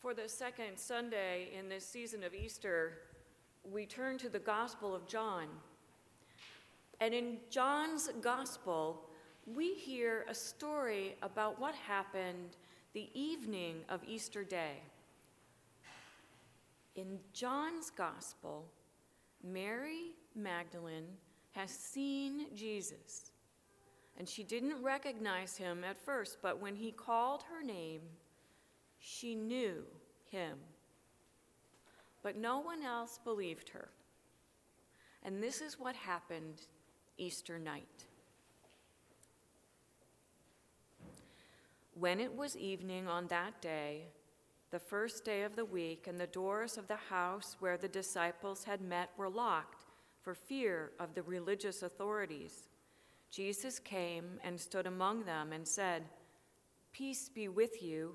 For the second Sunday in this season of Easter, we turn to the Gospel of John. And in John's Gospel, we hear a story about what happened the evening of Easter Day. In John's Gospel, Mary Magdalene has seen Jesus. And she didn't recognize him at first, but when he called her name, she knew him. But no one else believed her. And this is what happened Easter night. When it was evening on that day, the first day of the week, and the doors of the house where the disciples had met were locked for fear of the religious authorities, Jesus came and stood among them and said, Peace be with you.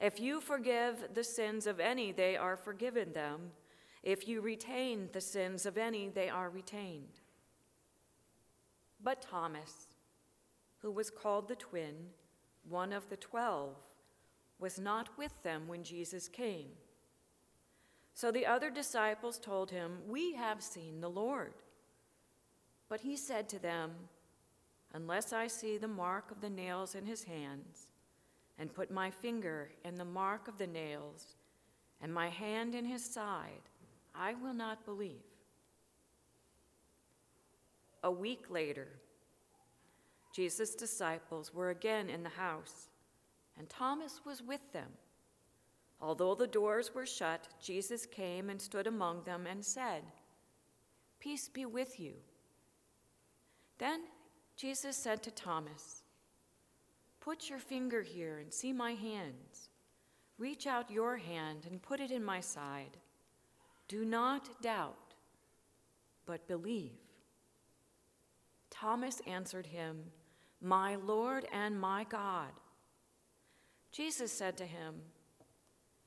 If you forgive the sins of any, they are forgiven them. If you retain the sins of any, they are retained. But Thomas, who was called the twin, one of the twelve, was not with them when Jesus came. So the other disciples told him, We have seen the Lord. But he said to them, Unless I see the mark of the nails in his hands, and put my finger in the mark of the nails, and my hand in his side, I will not believe. A week later, Jesus' disciples were again in the house, and Thomas was with them. Although the doors were shut, Jesus came and stood among them and said, Peace be with you. Then Jesus said to Thomas, Put your finger here and see my hands. Reach out your hand and put it in my side. Do not doubt, but believe. Thomas answered him, My Lord and my God. Jesus said to him,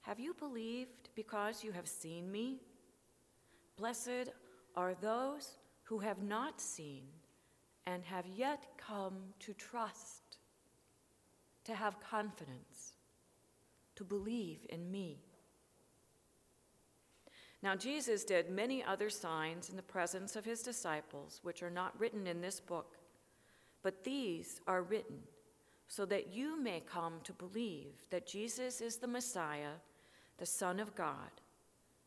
Have you believed because you have seen me? Blessed are those who have not seen and have yet come to trust, to have confidence, to believe in me. Now, Jesus did many other signs in the presence of his disciples, which are not written in this book, but these are written so that you may come to believe that Jesus is the Messiah, the Son of God,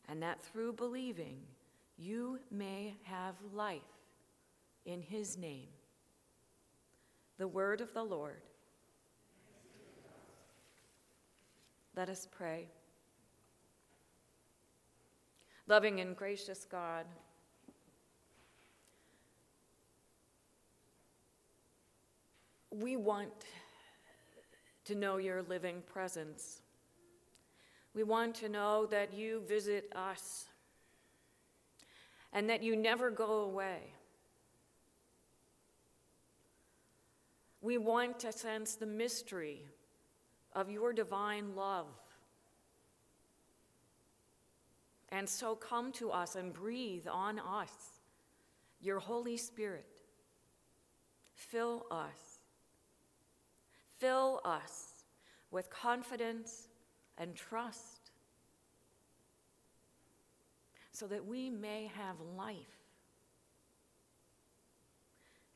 and that through believing you may have life in his name. The word of the Lord. Let us pray. Loving and gracious God, we want to know your living presence. We want to know that you visit us and that you never go away. We want to sense the mystery of your divine love. And so come to us and breathe on us your Holy Spirit. Fill us. Fill us with confidence and trust so that we may have life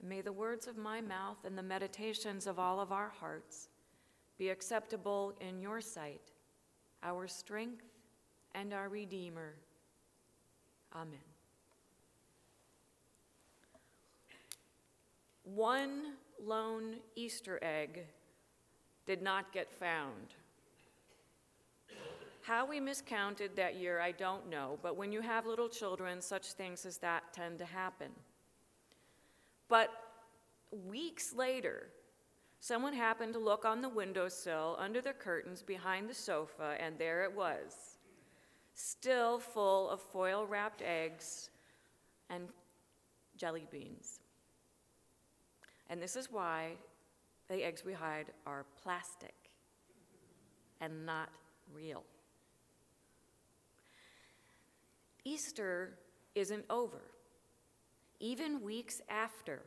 May the words of my mouth and the meditations of all of our hearts be acceptable in your sight, our strength and our Redeemer. Amen. One lone Easter egg did not get found. How we miscounted that year, I don't know, but when you have little children, such things as that tend to happen. But weeks later, someone happened to look on the windowsill under the curtains behind the sofa, and there it was still full of foil wrapped eggs and jelly beans. And this is why the eggs we hide are plastic and not real. Easter isn't over, even weeks after.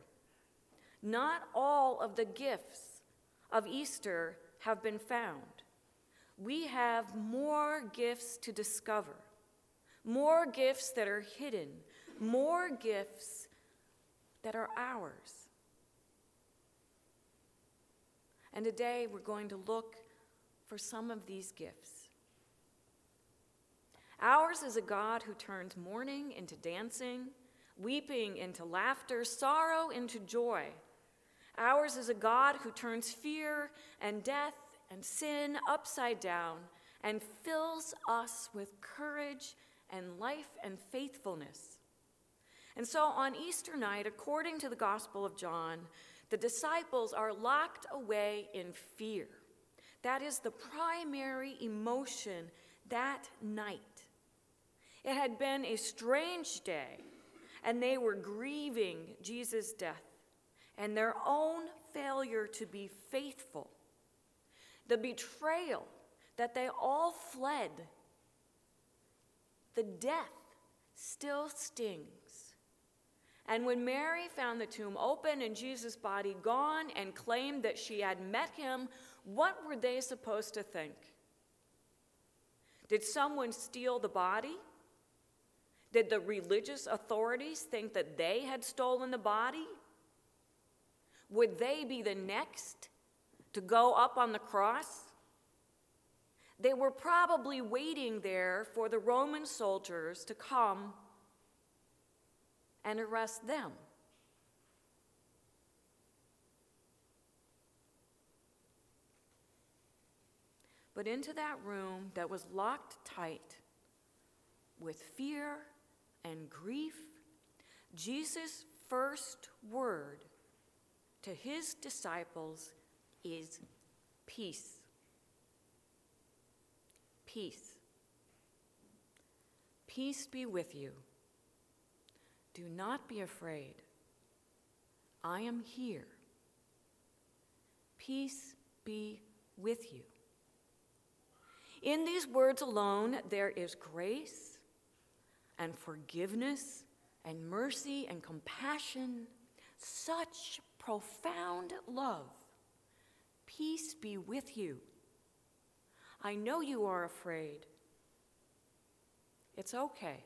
Not all of the gifts of Easter have been found. We have more gifts to discover, more gifts that are hidden, more gifts that are ours. And today we're going to look for some of these gifts. Ours is a God who turns mourning into dancing, weeping into laughter, sorrow into joy. Ours is a God who turns fear and death and sin upside down and fills us with courage and life and faithfulness. And so on Easter night, according to the Gospel of John, the disciples are locked away in fear. That is the primary emotion that night. It had been a strange day, and they were grieving Jesus' death and their own failure to be faithful, the betrayal that they all fled, the death still stings. And when Mary found the tomb open and Jesus' body gone and claimed that she had met him, what were they supposed to think? Did someone steal the body? Did the religious authorities think that they had stolen the body? Would they be the next to go up on the cross? They were probably waiting there for the Roman soldiers to come and arrest them. But into that room that was locked tight with fear and grief, Jesus' first word to his disciples is peace. Peace. Peace be with you. Do not be afraid. I am here. Peace be with you. In these words alone, there is grace and forgiveness and mercy and compassion, such profound love. Peace be with you. I know you are afraid. It's okay.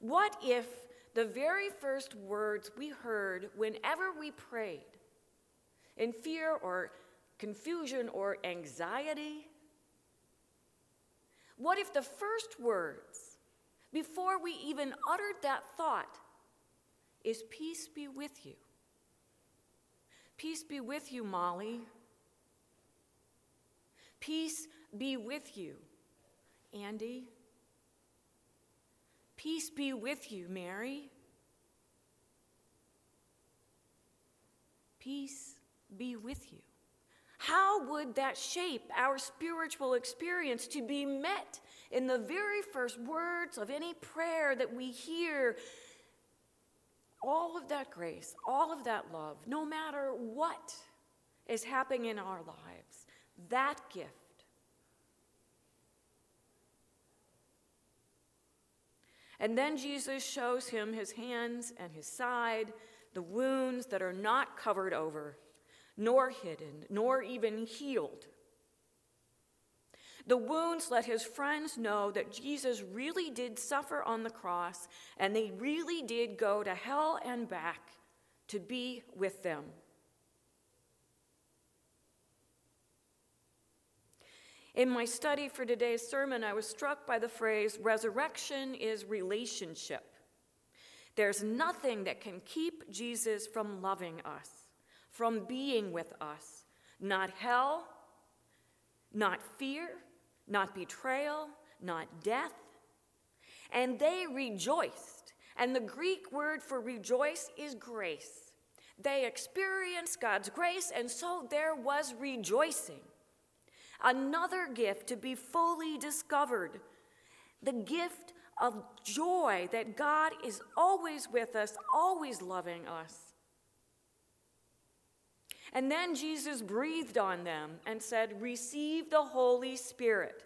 What if the very first words we heard whenever we prayed, in fear or confusion or anxiety, what if the first words, before we even uttered that thought, is peace be with you. Peace be with you, Molly. Peace be with you, Andy. Peace be with you, Mary. Peace be with you. How would that shape our spiritual experience to be met in the very first words of any prayer that we hear all of that grace, all of that love, no matter what is happening in our lives, that gift. And then Jesus shows him his hands and his side, the wounds that are not covered over, nor hidden, nor even healed. The wounds let his friends know that Jesus really did suffer on the cross and they really did go to hell and back to be with them. In my study for today's sermon, I was struck by the phrase resurrection is relationship. There's nothing that can keep Jesus from loving us, from being with us. Not hell, not fear, not betrayal, not death. And they rejoiced. And the Greek word for rejoice is grace. They experienced God's grace, and so there was rejoicing. another gift to be fully discovered the gift of joy that God is always with us, always loving us. And then Jesus breathed on them and said, Receive the Holy Spirit.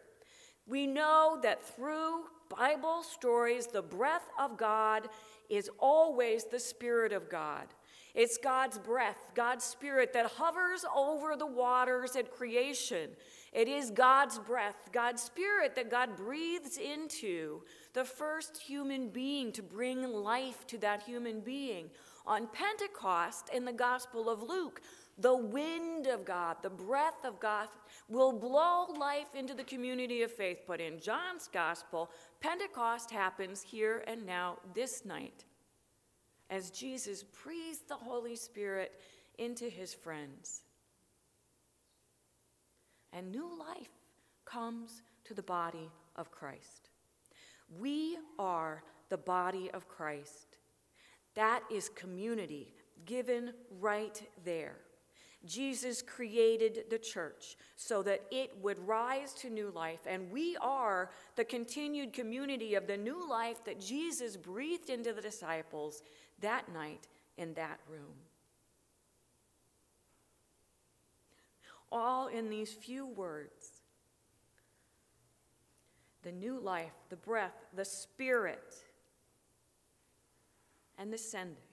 We know that through Bible stories, the breath of God is always the Spirit of God. It's God's breath, God's Spirit that hovers over the waters at creation. It is God's breath, God's Spirit that God breathes into the first human being to bring life to that human being. On Pentecost, in the Gospel of Luke, the wind of God, the breath of God, will blow life into the community of faith. But in John's Gospel, Pentecost happens here and now this night as Jesus breathes the Holy Spirit into his friends. And new life comes to the body of Christ. We are the body of Christ. That is community given right there. Jesus created the church so that it would rise to new life, and we are the continued community of the new life that Jesus breathed into the disciples that night in that room. All in these few words the new life, the breath, the spirit, and the sending.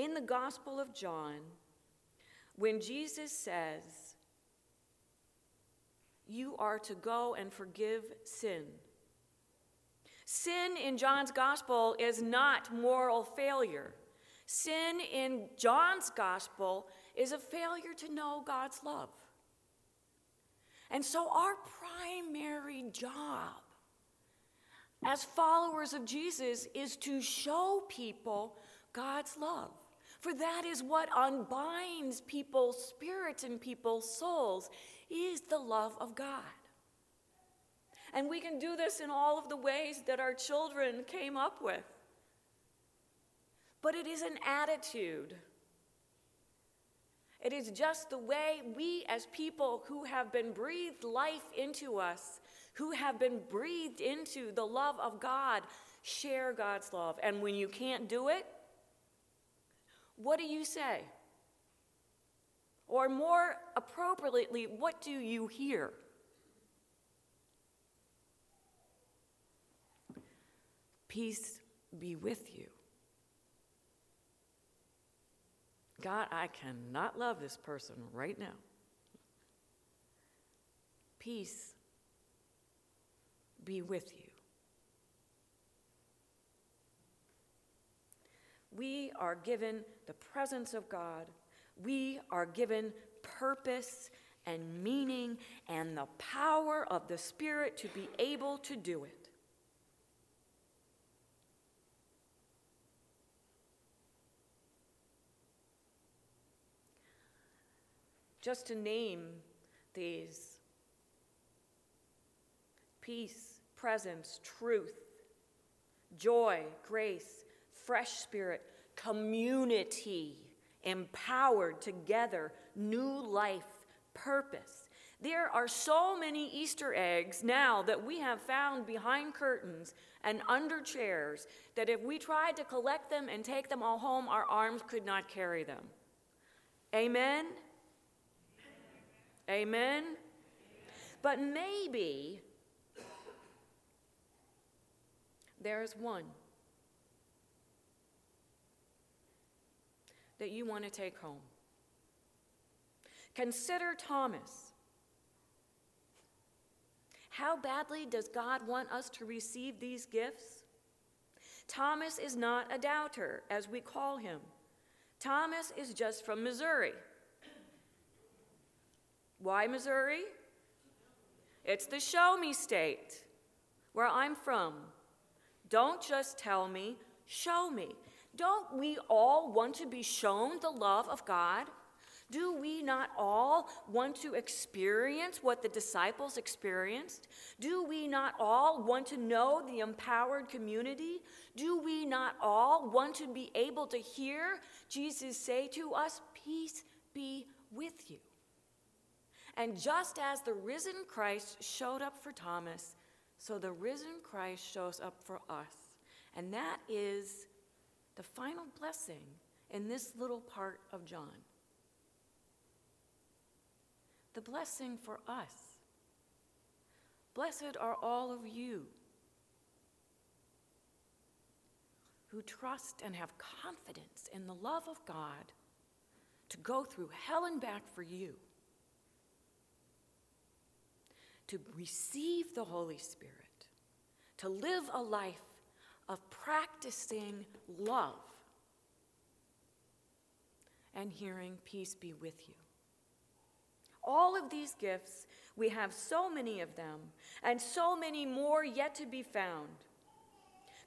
In the Gospel of John, when Jesus says, You are to go and forgive sin Sin in John's gospel is not moral failure. Sin in John's gospel is a failure to know God's love. And so, our primary job as followers of Jesus is to show people God's love. For that is what unbinds people's spirits and people's souls is the love of God. And we can do this in all of the ways that our children came up with. But it is an attitude. It is just the way we, as people who have been breathed life into us, who have been breathed into the love of God, share God's love. And when you can't do it, what do you say? Or more appropriately, what do you hear? Peace be with you. God, I cannot love this person right now. Peace be with you. We are given the presence of God. We are given purpose and meaning and the power of the Spirit to be able to do it. Just to name these peace, presence, truth, joy, grace, fresh spirit, community, empowered together, new life, purpose. There are so many Easter eggs now that we have found behind curtains and under chairs that if we tried to collect them and take them all home, our arms could not carry them. Amen? Amen? But maybe there's one that you want to take home. Consider Thomas. How badly does God want us to receive these gifts? Thomas is not a doubter, as we call him. Thomas is just from Missouri. Why Missouri? It's the show me state where I'm from. Don't just tell me, show me. Don't we all want to be shown the love of God? Do we not all want to experience what the disciples experienced? Do we not all want to know the empowered community? Do we not all want to be able to hear Jesus say to us, Peace be with you. And just as the risen Christ showed up for Thomas, so the risen Christ shows up for us. And that is the final blessing in this little part of John. The blessing for us. Blessed are all of you who trust and have confidence in the love of God to go through hell and back for you, to receive the Holy Spirit, to live a life of practicing love and hearing peace be with you. All of these gifts, we have so many of them, and so many more yet to be found.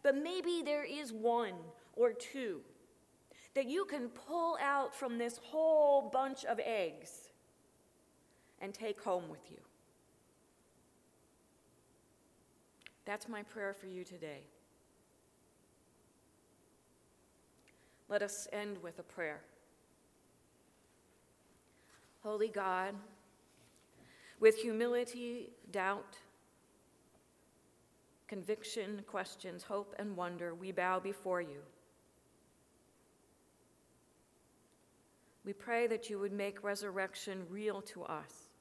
But maybe there is one or two that you can pull out from this whole bunch of eggs and take home with you. That's my prayer for you today. Let us end with a prayer. Holy God, with humility, doubt, conviction, questions, hope, and wonder, we bow before you. We pray that you would make resurrection real to us,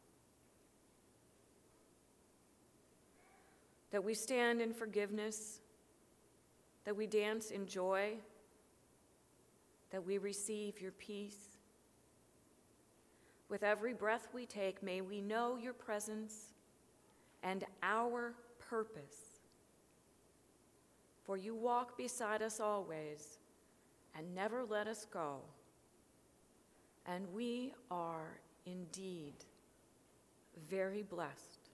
that we stand in forgiveness, that we dance in joy, that we receive your peace. With every breath we take, may we know your presence and our purpose. For you walk beside us always and never let us go. And we are indeed very blessed.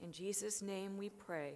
In Jesus' name we pray.